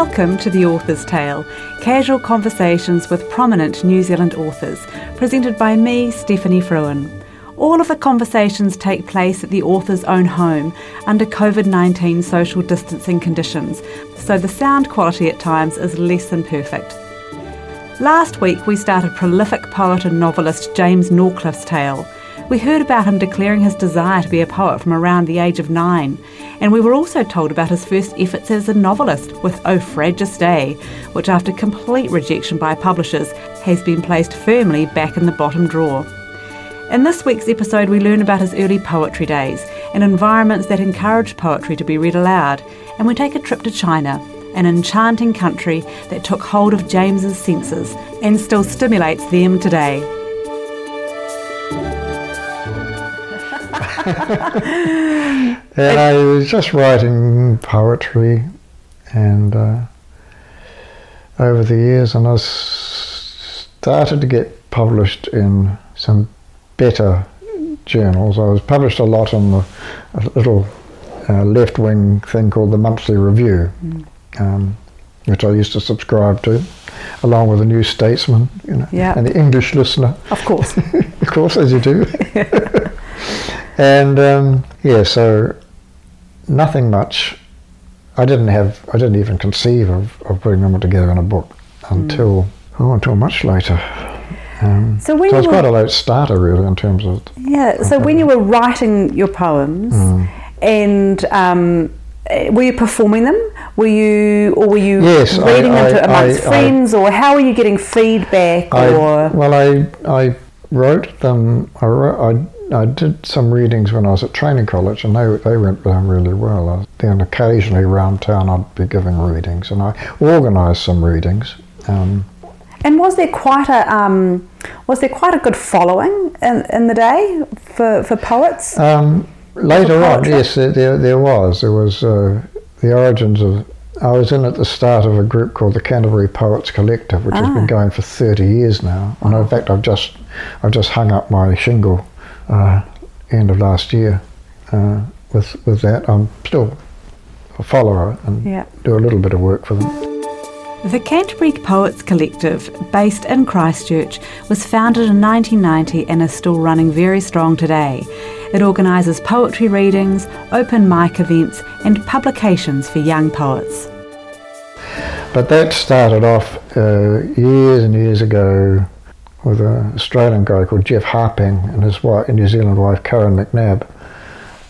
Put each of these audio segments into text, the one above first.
Welcome to The Author's Tale, casual conversations with prominent New Zealand authors, presented by me, Stephanie Fruin. All of the conversations take place at the author's own home under COVID 19 social distancing conditions, so the sound quality at times is less than perfect. Last week we started prolific poet and novelist James Norcliffe's tale. We heard about him declaring his desire to be a poet from around the age of nine, and we were also told about his first efforts as a novelist with O Fragile Day, which, after complete rejection by publishers, has been placed firmly back in the bottom drawer. In this week's episode, we learn about his early poetry days and environments that encouraged poetry to be read aloud, and we take a trip to China, an enchanting country that took hold of James's senses and still stimulates them today. And I was just writing poetry, and uh, over the years, and I started to get published in some better journals. I was published a lot in the, a little uh, left-wing thing called the Monthly Review, mm. um, which I used to subscribe to, along with the New Statesman, you know, yeah. and the English Listener. Of course, of course, as you do. And um, yeah, so nothing much. I didn't have, I didn't even conceive of, of putting them all together in a book until, mm. oh, until much later. Um, so, when so it was quite a late starter, really, in terms of. Yeah. So when you were writing your poems, mm. and um, were you performing them? Were you, or were you yes, reading I, them to, amongst I, friends, or how were you getting feedback? or well, I I wrote them. I wrote, I I did some readings when I was at training college, and they they went down really well. Then occasionally around town, I'd be giving readings, and I organised some readings. Um, and was there quite a um, was there quite a good following in, in the day for, for poets? Um, later on, yes, there, there was. There was uh, the origins of. I was in at the start of a group called the Canterbury Poets Collective, which ah. has been ah. going for thirty years now. And in fact, I've just I've just hung up my shingle uh, end of last year. Uh, with with that, I'm still a follower and yeah. do a little bit of work for them. The Canterbury Poets Collective, based in Christchurch, was founded in 1990 and is still running very strong today. It organises poetry readings, open mic events, and publications for young poets. But that started off uh, years and years ago with an Australian guy called Jeff Harping and his wife, New Zealand wife Karen McNabb,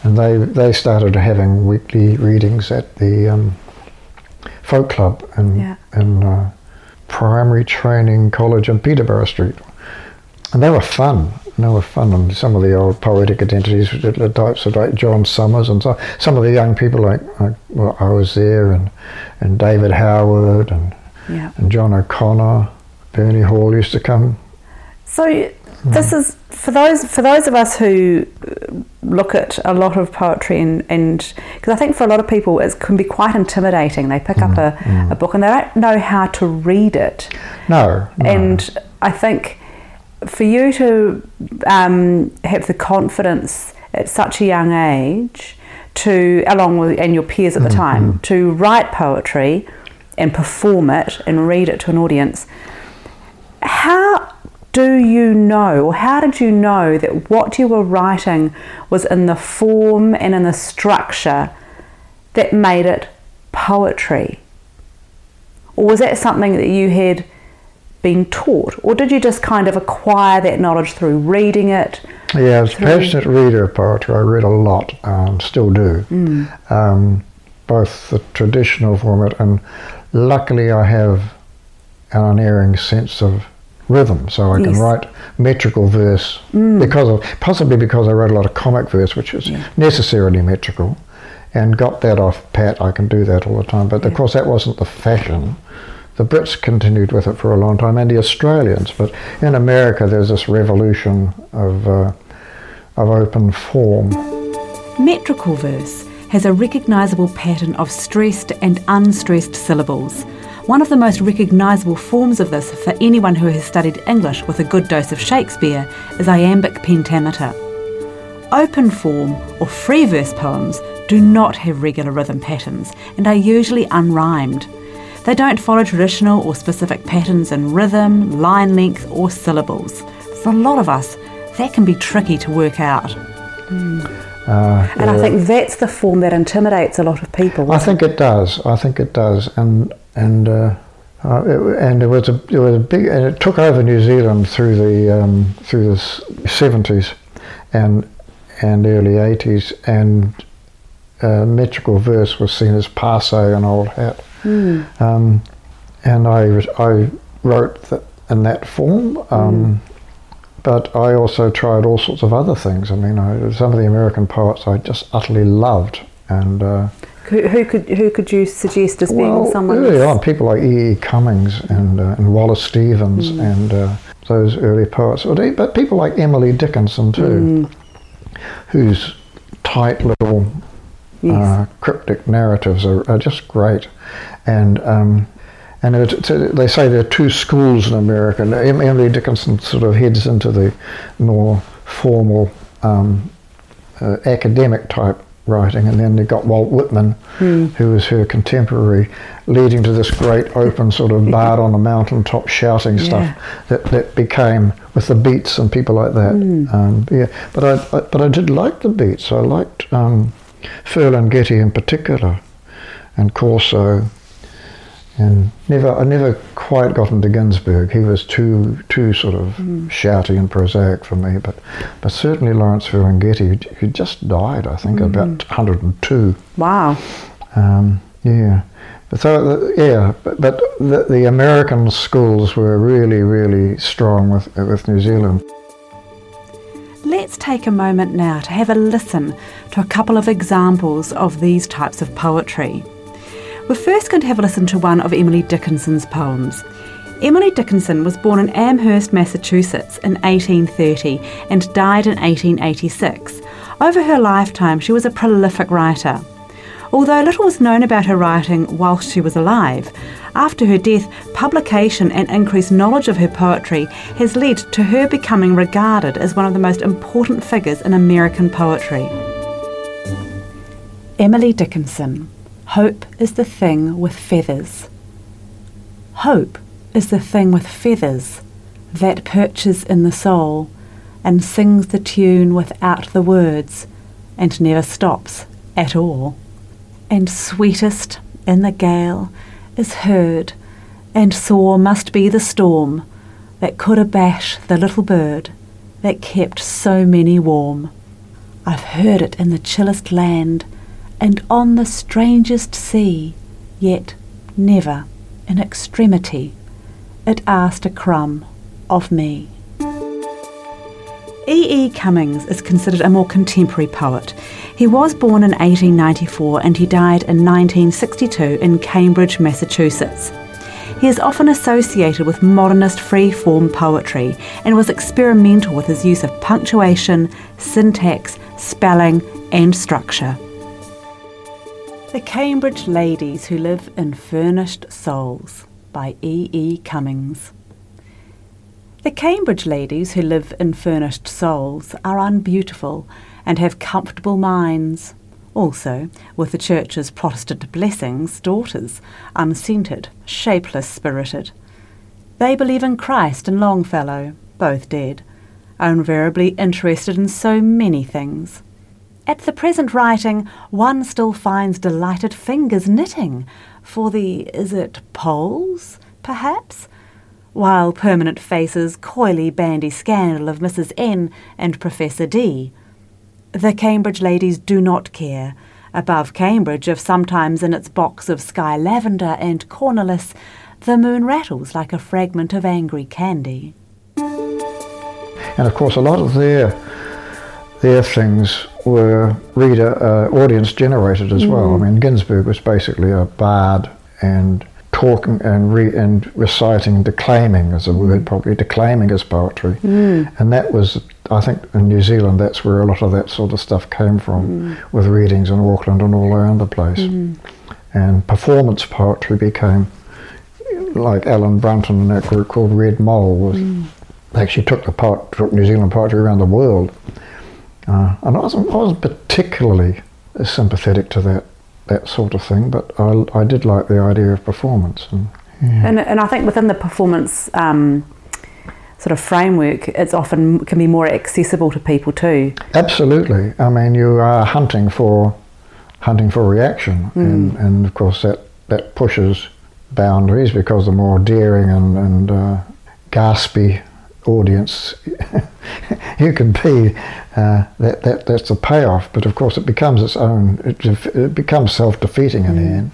and they they started having weekly readings at the um, folk club in yeah. in uh, primary training college in Peterborough Street, and they were fun. And they were fun, and some of the old poetic identities, the types of like John Summers, and so some of the young people like, like well, I was there, and and David Howard, and yeah. and John O'Connor, Bernie Hall used to come so this is for those for those of us who look at a lot of poetry and and because I think for a lot of people it can be quite intimidating. They pick mm, up a, mm. a book and they don't know how to read it. No, no. And I think for you to um, have the confidence at such a young age to, along with and your peers at the mm-hmm. time, to write poetry and perform it and read it to an audience. How do you know, or how did you know that what you were writing was in the form and in the structure that made it poetry? Or was that something that you had been taught? Or did you just kind of acquire that knowledge through reading it? Yeah, I was a passionate reader of poetry. I read a lot, um, still do. Mm. Um, both the traditional format and luckily I have an unerring sense of rhythm, so I yes. can write metrical verse mm. because of possibly because I wrote a lot of comic verse, which is yeah. necessarily metrical, and got that off pat. I can do that all the time, but yeah. of course that wasn't the fashion. The Brits continued with it for a long time, and the Australians. But in America, there's this revolution of uh, of open form. Metrical verse has a recognisable pattern of stressed and unstressed syllables one of the most recognisable forms of this for anyone who has studied English with a good dose of Shakespeare is iambic pentameter. Open form or free verse poems do not have regular rhythm patterns and are usually unrhymed. They don't follow traditional or specific patterns in rhythm, line length, or syllables. For a lot of us, that can be tricky to work out. Uh, And I think that's the form that intimidates a lot of people. I think it does. I think it does, and and uh, uh, it, and it was a it was a big and it took over New Zealand through the um, through the seventies and and early eighties, and uh, metrical verse was seen as passe and old hat. Um, and I I wrote that in that form. Um, But I also tried all sorts of other things. I mean, I, some of the American poets I just utterly loved, and uh, who, who could who could you suggest as being well, someone? early on, people like E. E. Cummings and, uh, and Wallace Stevens Hmm. and uh, those early poets, But people like Emily Dickinson too, Hmm. whose tight little Yes. uh, cryptic narratives are, are just great, and um, and it, it's- they say there are two schools in America. and Emily Dickinson sort of heads into the more formal um, uh, academic type writing, and then they got Walt Whitman, who was her contemporary, leading to this great open sort of bard on the mountaintop shouting stuff Yeah. that, that became with the beats and people like that. Um, yeah, but I, I but I did like the beats. I liked um, Ferlinghetti in particular, and Corso. And never, I never quite got into Ginsberg. He was too, too sort of shouty and prosaic for me. But, but certainly Lawrence Ferlinghetti, who- just died, I think, about 102. Wow. Um, yeah, but so the- yeah, but, but the, the American schools were really, really strong with with New Zealand. Let's take a moment now to have a listen to a couple of examples of these types of poetry. We're first going to have a listen to one of Emily Dickinson's poems. Emily Dickinson was born in Amherst, Massachusetts in 1830 and died in 1886. Over her lifetime, she was a prolific writer. Although little was known about her writing whilst she was alive, after her death, publication and increased knowledge of her poetry has led to her becoming regarded as one of the most important figures in American poetry. Emily Dickinson Hope is the thing with feathers. Hope is the thing with feathers that perches in the soul and sings the tune without the words and never stops at all. And sweetest in the gale is heard, and sore must be the storm that could abash the little bird that kept so many warm. I've heard it in the chillest land and on the strangest sea, yet never in extremity it asked a crumb of me. E. E. Cummings is considered a more contemporary poet. He was born in 1894 and he died in 1962 in Cambridge, Massachusetts. He is often associated with modernist free form poetry and was experimental with his use of punctuation, syntax, spelling, and structure. The Cambridge Ladies Who Live in Furnished Souls by E. E. Cummings. The Cambridge ladies who live in furnished souls are unbeautiful and have comfortable minds. Also, with the Church's Protestant blessings, daughters, unscented, shapeless spirited. They believe in Christ and Longfellow, both dead, are invariably interested in so many things. At the present writing, one still finds delighted fingers knitting for the, is it poles, perhaps? While permanent faces coyly bandy scandal of Mrs. N and Professor D. The Cambridge ladies do not care. Above Cambridge, if sometimes in its box of sky lavender and cornerless, the moon rattles like a fragment of angry candy. And of course, a lot of their their things were reader uh, audience generated as well. I mm-hmm. mean, Ginsberg was basically a bard and talking and re- and reciting, declaiming as a mm-hmm. word probably, declaiming his poetry, mm. and that was. I think in New Zealand, that's where a lot of that sort of stuff came from, mm. with readings in Auckland and all around the place. Mm-hmm. And performance poetry became like Alan Brunton and that group called Red Mole was mm. they actually took the pot, took New Zealand poetry around the world. Uh, and I wasn't, I wasn't particularly sympathetic to that that sort of thing, but I, I did like the idea of performance. And, yeah. and, and I think within the performance um, sort of framework, it's often can be more accessible to people too. Absolutely. I mean, you are hunting for hunting for reaction, mm. and, and of course that, that pushes boundaries because the more daring and, and uh, gaspy audience you can be, uh, that, that that's the payoff. But of course, it becomes its own. It, it becomes self-defeating in mm. the end.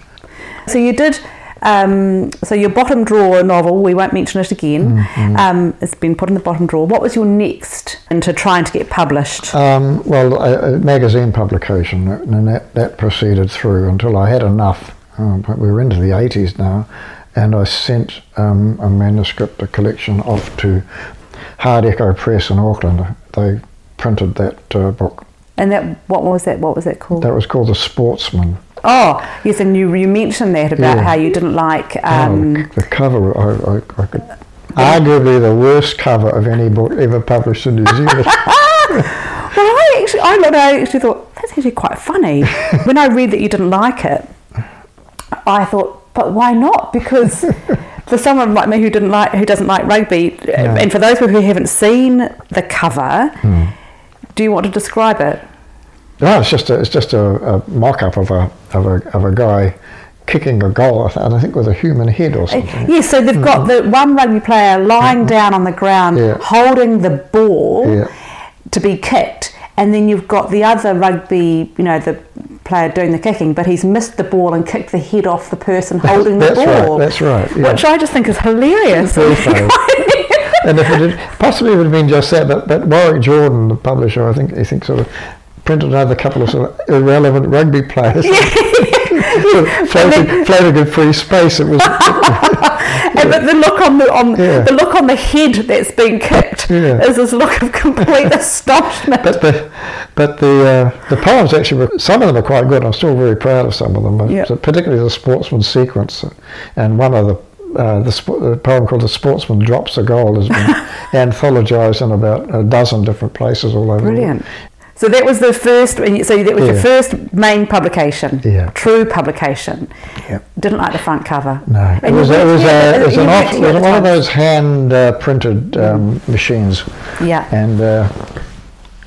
So you did. Um, so your bottom drawer novel, we won't mention it again. Mm-hmm. Um, it's been put in the bottom drawer. What was your next into trying to get published? Um, well, a, a, magazine publication, and that, that proceeded through until I had enough. Um, we were into the 80s now, and I sent um, a manuscript, a collection, off to Hard Echo Press in Auckland. They printed that uh, book. And that what was that? What was that called? That was called The Sportsman. Oh, yes, and you, you mentioned that about yeah. how you didn't like oh, um, oh, the cover. I, I, I could arguably the worst cover of any book ever published in New Zealand. well, I actually, I, I actually thought that's actually quite funny. when I read that you didn't like it, I thought, but why not? Because for someone like me who didn't like who doesn't like rugby, yeah. and for those who haven't seen the cover, hmm. do you want to describe it? No, it's just a, it's just a, a mock-up of a, of a of a guy kicking a goal, and I think with a human head or something. Yes, yeah, so they've got mm-hmm. the one rugby player lying mm-hmm. down on the ground, yeah. holding the ball yeah. to be kicked, and then you've got the other rugby, you know, the player doing the kicking, but he's missed the ball and kicked the head off the person holding the ball. Right, that's right. Yeah. Which I just think is hilarious. and if it had, possibly it would have been just that, but, but Warwick Jordan, the publisher, I think, he thinks sort of printed another couple of sort of irrelevant rugby players. floating, floating in free space. It was. and but the look on the on yeah. the look on the head that's been kicked yeah. is this look of complete astonishment. But the but the uh, the poems actually were, some of them are quite good. I'm still very proud of some of them. Yeah. particularly the sportsman sequence, and one of the uh, the, sp- the, poem called "The Sportsman Drops a Goal" has been anthologized in about a dozen different places all over. Brilliant. So that was the first. So that was yeah. your first main publication. Yeah. True publication. Yeah. Didn't like the front cover. No. And it was. It was, a, it was an off, it was one of those hand uh, printed um, machines. Yeah. And uh,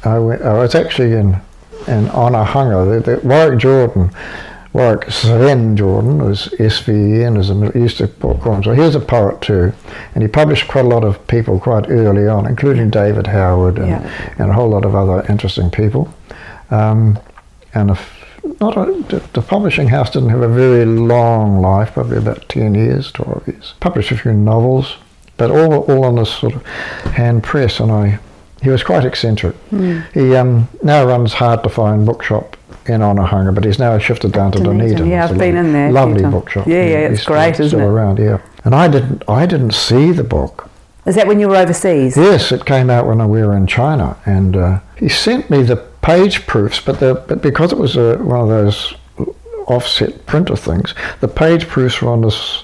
I went. I was actually in in Onehunga. The, the Warwick Jordan like Sven Jordan, as S-V-E-N, as he used to call him. So he was a poet too, and he published quite a lot of people quite early on, including David Howard and, yeah. and a whole lot of other interesting people. Um, and not a, the publishing house didn't have a very long life, probably about 10 years, 12 years. Published a few novels, but all, all on this sort of hand press, and I he was quite eccentric. Mm. He um, now runs hard to find bookshop in Onehunga, but he's now shifted down to Dunedin. Dunedin. Yeah, I've been lovely, in there. Lovely bookshop. Yeah, yeah, it's great, still, isn't still it? around, yeah. And I didn't, I didn't see the book. Is that when you were overseas? Yes, it came out when we were in China, and uh, he sent me the page proofs, but the but because it was a, one of those offset printer things, the page proofs were on this.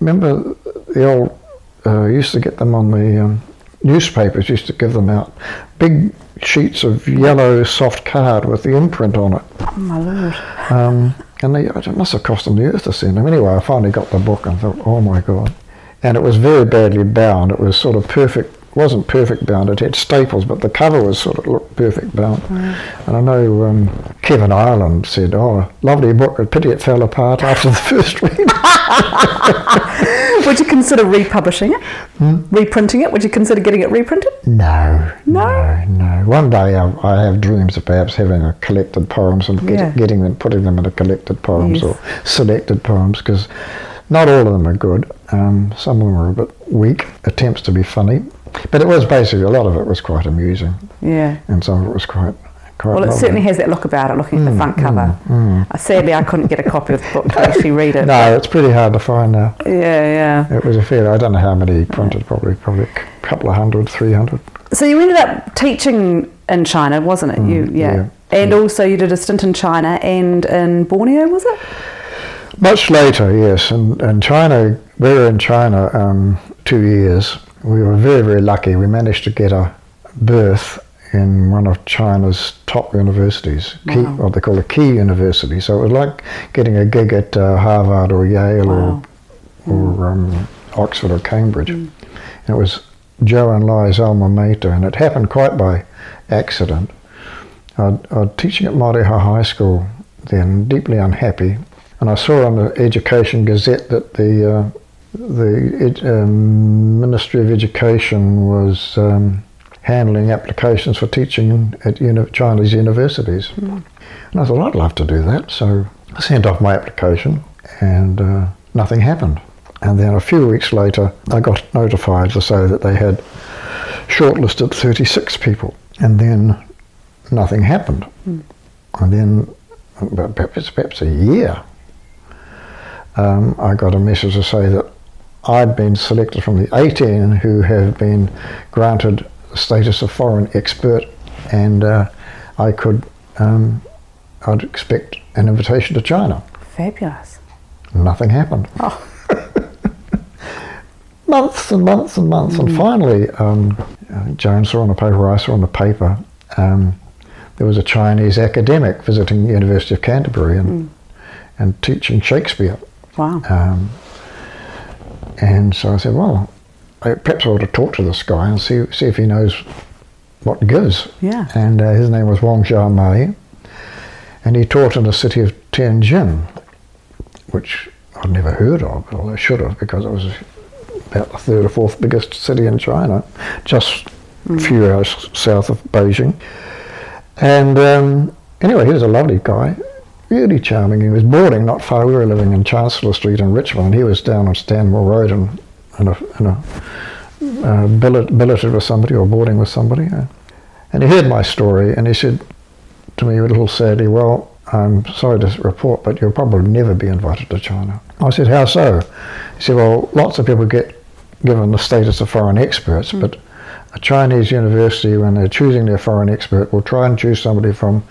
Remember the old uh, used to get them on the um, newspapers used to give them out big sheets of yellow soft card with the imprint on it. Oh my lord! Um, and they, it must have cost them the earth to send them. Anyway, I finally got the book and thought, oh my god! And it was very badly bound. It was sort of perfect. Wasn't perfect bound. It had staples, but the cover was sort of looked perfect bound. Mm. And I know um, Kevin Ireland said, "Oh, lovely book. A pity it fell apart after the first read." Would you consider republishing it? Hmm? Reprinting it? Would you consider getting it reprinted? No. No? No, no. One day I, I have dreams of perhaps having a collected poems and get, yeah. getting them, putting them into collected poems yes. or selected poems because not all of them are good. Um, some of them are a bit weak, attempts to be funny. But it was basically, a lot of it was quite amusing. Yeah. And some of it was quite Quite well, it lovely. certainly has that look about it, looking mm, at the mm, front cover. Mm, mm. Uh, sadly, I couldn't get a copy of the book to actually read it. no, it's pretty hard to find now. Yeah, yeah. It was a fair. I don't know how many printed. Probably, probably a couple of hundred, three hundred. So you ended up teaching in China, wasn't it? you, mm, yeah. yeah. And yeah. also, you did a stint in China and in Borneo, was it? Much later, yes. And in China, we were in China um, two years. We were very, very lucky. We managed to get a berth in one of China's top universities, key, what they call a key university. So it was like getting a gig at uh, Harvard or Yale Wow. or, or um, Oxford or Cambridge. And it was Zhou Enlai's alma mater, and it happened quite by accident. I'd, I'd teaching at Mairehau High School then, deeply unhappy, and I saw on the Education Gazette that the uh, the ed, um, Ministry of Education was um, handling applications for teaching at uni- Chinese universities. And I thought, I'd love to do that. So I sent off my application and uh, nothing happened. And then a few weeks later, I got notified to say that they had shortlisted 36 people. And then nothing happened. And then, about perhaps, perhaps a year, um, I got a message to say that I'd been selected from the 18 who have been granted the status of foreign expert, and uh, I could, um, I'd expect an invitation to China. Fabulous. Nothing happened. Oh. months and months and months, and finally, um, uh, Joan saw on the paper, I saw on the paper, um, there was a Chinese academic visiting the University of Canterbury and, and teaching Shakespeare. Wow. Um, and so I said, well, I, perhaps I ought to talk to this guy and see, see if he knows what gives. Yeah. And uh, his name was Wang Xiaomei, and he taught in the city of Tianjin, which I'd never heard of, although I should have, because it was about the third or fourth biggest city in China, just a few hours south of Beijing. And um, anyway, he was a lovely guy, really charming. He was boarding not far. We were living in Chancellor Street in Richmond, he was down on Stanmore Road and in a, in a uh, billet, billeted with somebody or boarding with somebody. Uh, and he heard my story, and he said to me a little sadly, "Well, I'm sorry to report, but you'll probably never be invited to China." I said, "How so?" He said, "Well, lots of people get given the status of foreign experts, but a Chinese university, when they're choosing their foreign expert, will try and choose somebody from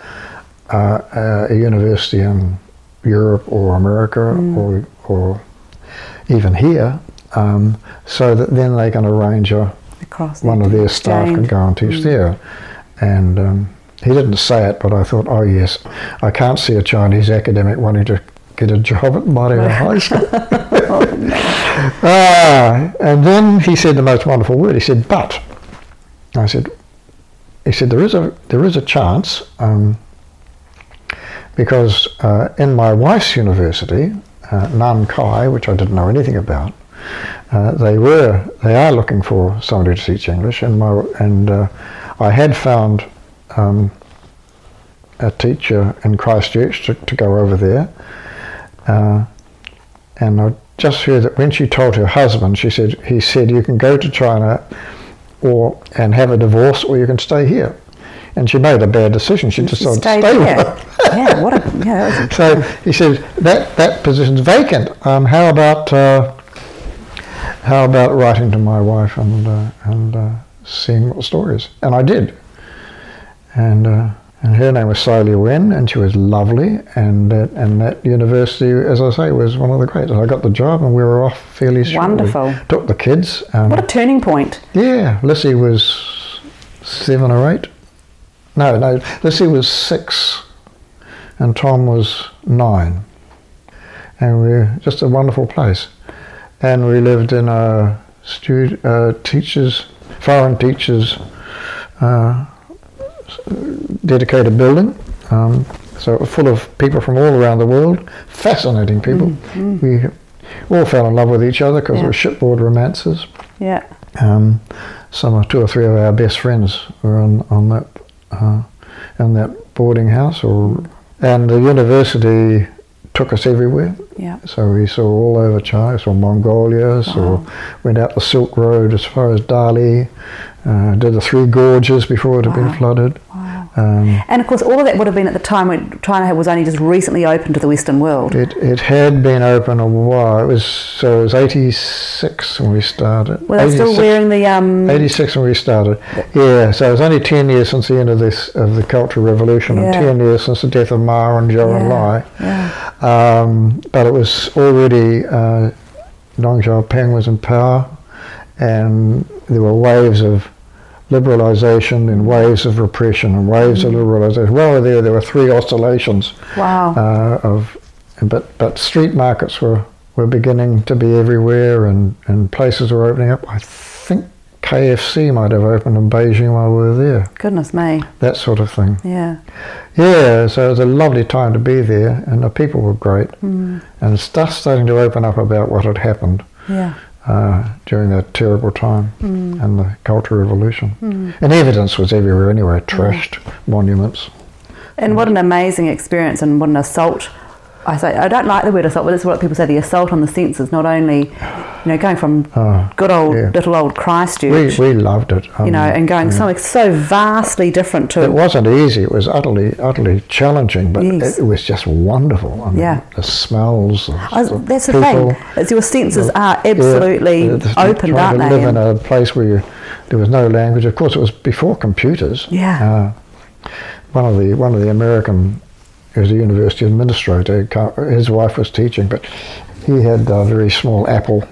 uh, a university in Europe or America or, or even here, um, so that then they can arrange a, Across one of their staff can go and teach there. And um, he didn't say it, but I thought, oh yes, I can't see a Chinese academic wanting to get a job at Mairehau High School. ah, and then he said the most wonderful word. He said, "But," I said, "He said there is a there is a chance um, because uh, in my wife's university, uh, Nankai, which I didn't know anything about, uh, they were they are looking for somebody to teach English, and my and uh, I had found um, a teacher in Christchurch to, to go over there, uh, and I just heard that when she told her husband, she said he said you can go to China, or and have a divorce, or you can stay here, and she made a bad decision. She decided to stay with here. yeah, what a yeah, that So he said that that position's vacant. Um, how about uh, how about writing to my wife and uh, and uh, seeing what the story is? And I did. And uh, and her name was Solia Wen, and she was lovely. And uh, and that university, as I say, was one of the greats. I got the job, and we were off fairly shortly. Wonderful. Took the kids. Um, what a turning point. yeah, Lissy was seven or eight. No, no, Lissy was six, and Tom was nine. And we were just a wonderful place. And we lived in a stu- uh, teachers, foreign teachers, uh, dedicated building. Um, so full of people from all around the world, fascinating people. We all fell in love with each other because Yeah. it was shipboard romances. Yeah. Um, some two or three of our best friends were on on that uh, in that boarding house, or and the university took us everywhere. Yeah. So we saw all over China, saw Mongolia, saw went out the Silk Road as far as Dali, uh, did the Three Gorges before it had Wow. been flooded. Um, And of course, all of that would have been at the time when China was only just recently open to the Western world. it it had been open a while. It was so it was eighty six when we started. Were they still 86 wearing the um? 86 when we started. Yeah, so it was only 10 years since the end of this of the Cultural Revolution and Yeah. 10 years since the death of Mao and Zhou Enlai. yeah. Um, but it was already, uh, Deng Xiaoping was in power and there were waves of liberalisation, then waves of repression and waves of liberalisation. Well, there there were three oscillations Wow. uh, of, but but street markets were, were beginning to be everywhere, and, and places were opening up. I think KFC might have opened in Beijing while we were there. Goodness me. That sort of thing. Yeah. Yeah, so it was a lovely time to be there, and the people were great, Mm. and stuff starting to open up about what had happened Yeah. Uh, during that terrible time Mm. and the Cultural Revolution. And evidence was everywhere anyway, trashed monuments. And what an amazing experience and what an assault. I say I don't like the word assault, but it's what people say. The assault on the senses, not only, you know, going from Oh, good old yeah. little old we, Christchurch, we loved it. you know, Um, and going so so vastly different to It wasn't easy. It was utterly, utterly challenging, but Yes. it, was just wonderful. I mean, Yeah. the smells. The, I, the that's the thing. It's your senses the- are yeah, absolutely the- opened, aren't to they? live in a place where you, there was no language. Of course, it was before computers. Yeah. Uh, one of the one of the American, he was a university administrator. His wife was teaching, but he had a very small Apple.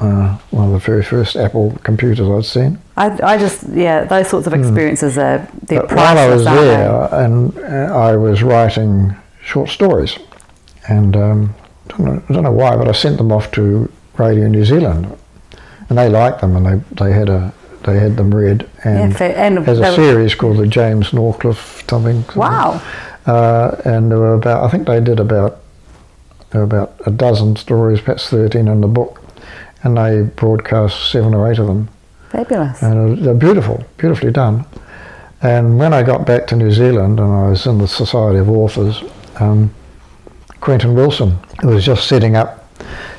Uh, one of the very first Apple computers I'd seen. I, I just yeah, those sorts of experiences are they're Hmm. While I was they? there, and uh, I was writing short stories, and um, don't know, I don't know why, but I sent them off to Radio New Zealand, and they liked them, and they they had a they had them read, Yeah, and fair- and there's a series called the James Norcliffe something. something. Wow. Uh, and there were about I think they did about there were about a dozen stories, perhaps thirteen in the book, and they broadcast seven or eight of them Fabulous. and they're beautiful, beautifully done. And when I got back to New Zealand and I was in the Society of Authors, um, Quentin Wilson, who was just setting up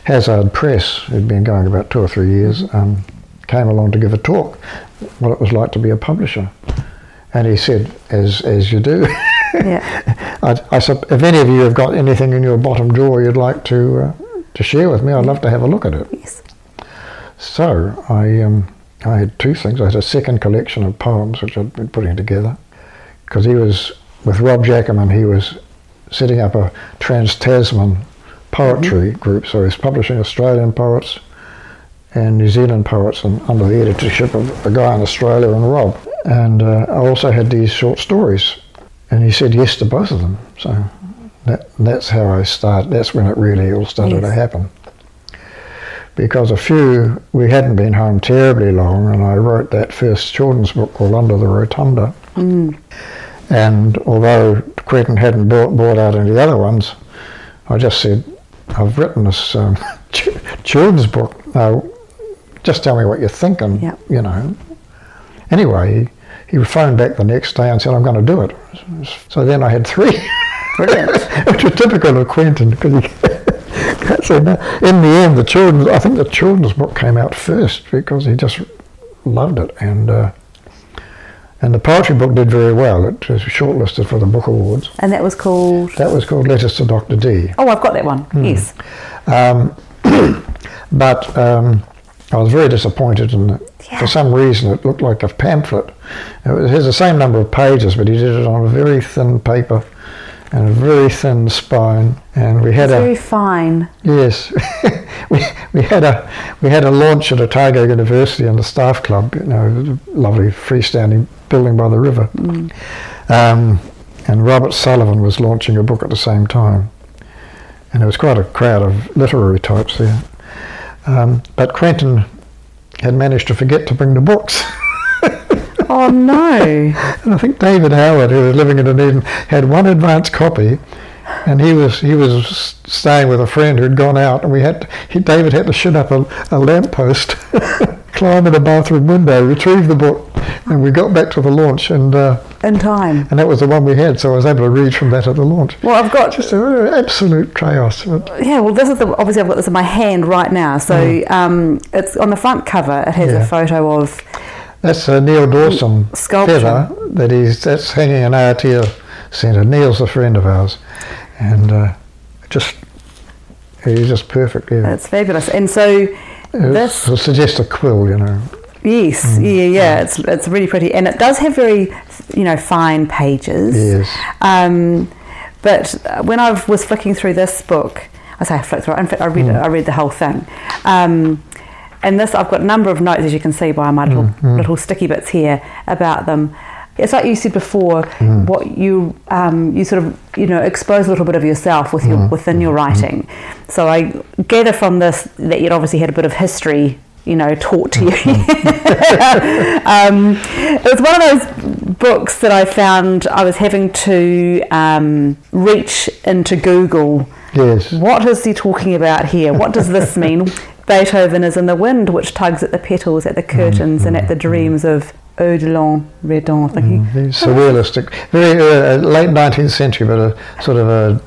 Hazard Press, who'd been going about two or three years, um, came along to give a talk what it was like to be a publisher. And he said, as, as you do, yeah. I, I, if any of you have got anything in your bottom drawer you'd like to, uh, to share with me, I'd love to have a look at it. Yes. So I, um, I had two things. I had a second collection of poems which I'd been putting together because he was with Rob Jackaman. He was setting up a Trans Tasman poetry group. So he's publishing Australian poets and New Zealand poets, and under the editorship of a guy in Australia and Rob. And uh, I also had these short stories, and he said yes to both of them. So that, that's how I started. That's when it really all started to happen because a few we hadn't been home terribly long, and I wrote that first children's book called Under the Rotunda. And although Quentin hadn't bought, brought out any other ones, I just said, "I've written this um, ch- children's book. Now, just tell me what you're thinking." Yep. You know. Anyway, he, phoned back the next day and said, "I'm going to do it." So then I had three. Which was typical of Quentin because he no, in the end the children's I think the children's book came out first because he just loved it and uh, and the poetry book did very well it was shortlisted for the book awards and that was called. that was called Letters to Dr Dee Oh, I've got that one. Hmm. Yes. um, but um, I was very disappointed in it. Yeah. For some reason, it looked like a pamphlet. It was- has the same number of pages, but he did it on a very thin paper and a very thin spine. And we had It's a very fine. yes, we, we had a we had a launch at Otago University and the staff club. You know, lovely freestanding building by the river. Um, and Robert Sullivan was launching a book at the same time, and there was quite a crowd of literary types there. Um, but Quentin had managed to forget to bring the books. Oh no. And I think David Howard, who was living in Dunedin, had one advance copy, and he was he was staying with a friend who'd gone out, and we had to, he, David had to shut up a, a lamppost, climb in a bathroom window, retrieve the book, and we got back to the launch, and uh, In time. and that was the one we had, so I was able to read from that at the launch. Well, I've got Just a absolute chaos. Yeah. Well, this is the obviously I've got this in my hand right now. So um, it's on the front cover. It has. Yeah. a photo of That's a Neil Dawson Sculpture. feather that he's that's hanging in Aotea Centre. Neil's a friend of ours, and uh, just he's just perfect. Yeah, it's fabulous. And so this it suggests a quill, you know. Yes, Mm. yeah, yeah. It's it's really pretty, and it does have very, you know, fine pages. Yes. Um, but when I was flicking through this book, I say I flicked through. In fact, I read Mm. it, I read the whole thing. Um, and this I've got a number of notes as you can see by my little mm, mm. little sticky bits here about them. It's like you said before, mm. what you um, you sort of you know expose a little bit of yourself with your within your writing. So I gather from this that you'd obviously had a bit of history, you know, taught to you. um, it was one of those books that I found I was having to um, reach into Google. Yes. What is he talking about here? What does this mean? Beethoven is in the wind, which tugs at the petals, at the curtains, and at the dreams of Odilon Redon. Think surrealistic, very uh, late 19th century, but a sort of a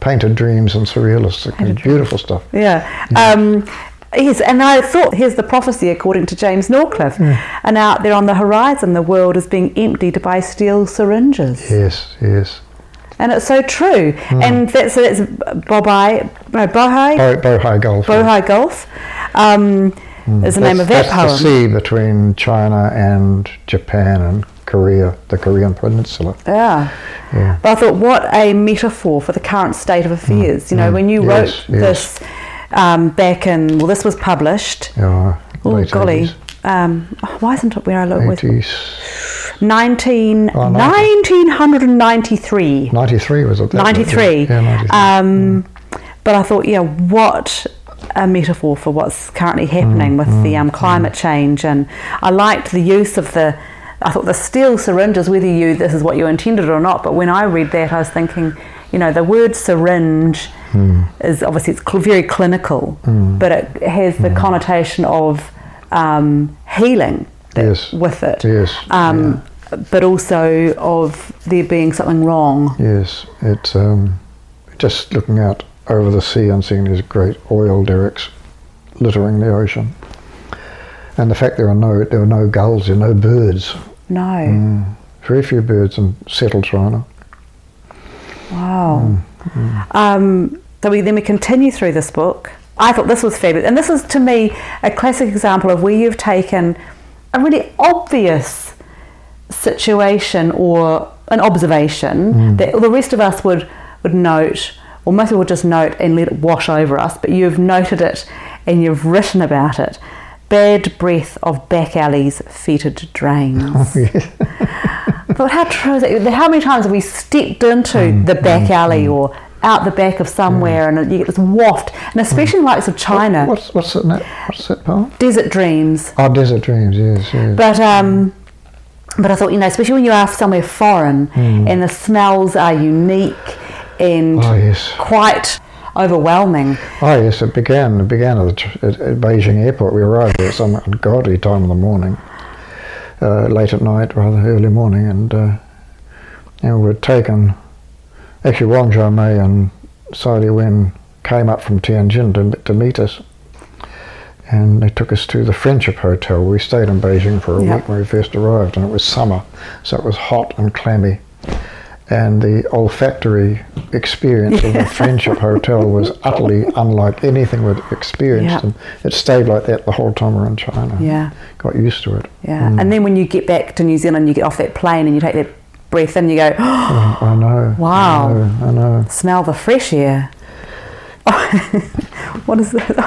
painted dreams and surrealistic, beautiful stuff. Yeah. Um, yes, and I thought here's the prophecy according to James Norcliffe. And out there on the horizon, the world is being emptied by steel syringes. Yes, yes. And it's so true. And that's, so that's Bobai, no, Bohai, Bo- Bohai Gulf. Bohai Gulf um, is the name That's- of that that's poem. the sea between China and Japan and Korea, the Korean peninsula. Yeah. Yeah. But I thought, what a metaphor for the current state of affairs. You know, when you Mm, Yes, wrote yes. this um, back in, well, this was published. Yeah, Oh, golly. 80s. Um, why isn't it where I look? with 80s. 19, Oh, 90. 1993. 93 was it? 93. Yeah, 93. Um, mm. But I thought, yeah, what a metaphor for what's currently mm, happening with the mm, um, climate change. And I liked the use of the, I thought the steel syringes, whether you, this is what you intended or not, but when I read that, I was thinking, you know, the word syringe is obviously it's cl- very clinical, but it has the connotation of um, healing that- Yes. with it. Yes, Um, But also of there being something wrong. Yes, it's um, just looking out over the sea and seeing these great oil derricks littering the ocean, and the fact there are no there are no gulls, there are no birds, No. Mm. very few birds in settled China. Wow. Um, so we, then we continue through this book. I thought this was fabulous. And this is, to me, a classic example of where you've taken a really obvious situation or an observation hmm. that the rest of us would, would note, or most people would just note and let it wash over us, but you've noted it and you've written about it. Bad breath of back alleys, fetid drains. Oh, but how true is it? How many times have we stepped into Mm, the back hmm. alley hmm. or out the back of somewhere and you get this waft, and especially in the likes of China, What's what's that? What's that poem? desert dreams. Oh, Desert Dreams. Yes, yes. But um, but I thought you know, especially when you are somewhere foreign and the smells are unique and Mm. oh yes. quite overwhelming. Oh yes, it began. It began at, the, at, at Beijing airport. We arrived at some ungodly time in the morning, uh, late at night, rather early morning, and uh, and we were taken. Actually, Wang Xiaomei and Sai Wen came up from Tianjin to, to meet us, and they took us to the Friendship Hotel. We stayed in Beijing for a Yeah. week when we first arrived, and it was summer, so it was hot and clammy. And the olfactory experience of the Friendship Hotel was utterly unlike anything we'd experienced, Yeah. and it stayed like that the whole time we were in China. Yeah. got used to it. Yeah. And mm. then when you get back to New Zealand, you get off that plane and you take that breath in, you go, Oh, I know. Wow. I know. I know. smell the fresh air. what is this?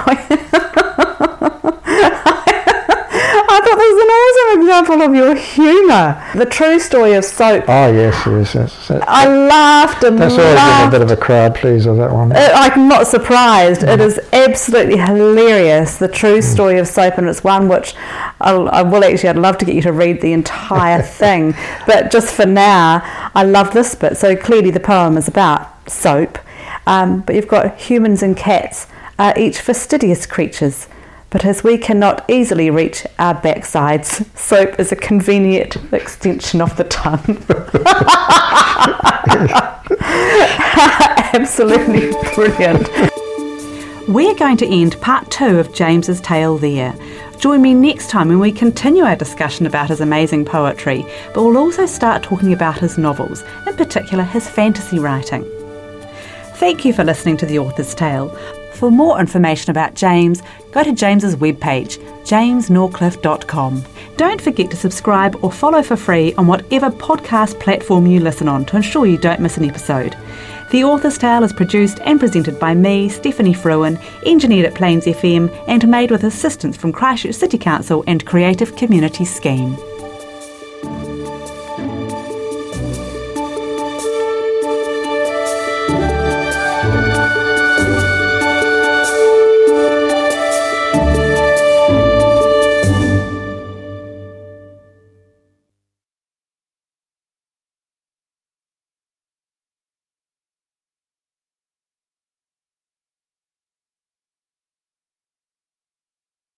I thought this was an awesome example of your humour. The true story of soap. Oh yes, yes, yes. That, I laughed and that's always been a bit of a crowd pleaser. That one. Uh, I'm not surprised. It is absolutely hilarious. The true story of soap, and it's one which I'll, I will actually. I'd love to get you to read the entire thing, but just for now, I love this bit. So clearly, the poem is about soap, um, but you've got humans and cats are each fastidious creatures. But as we cannot easily reach our backsides, soap is a convenient extension of the tongue. Absolutely brilliant. We're going to end part two of James's tale there. Join me next time when we continue our discussion about his amazing poetry, but we'll also start talking about his novels, in particular his fantasy writing. Thank you for listening to The Author's Tale. For more information about James, go to James's webpage, jamesnorcliffe.com. Don't forget to subscribe or follow for free on whatever podcast platform you listen on to ensure you don't miss an episode. The Author's Tale is produced and presented by me, Stephanie Fruin, engineered at Plains FM, and made with assistance from Christchurch City Council and Creative Community Scheme.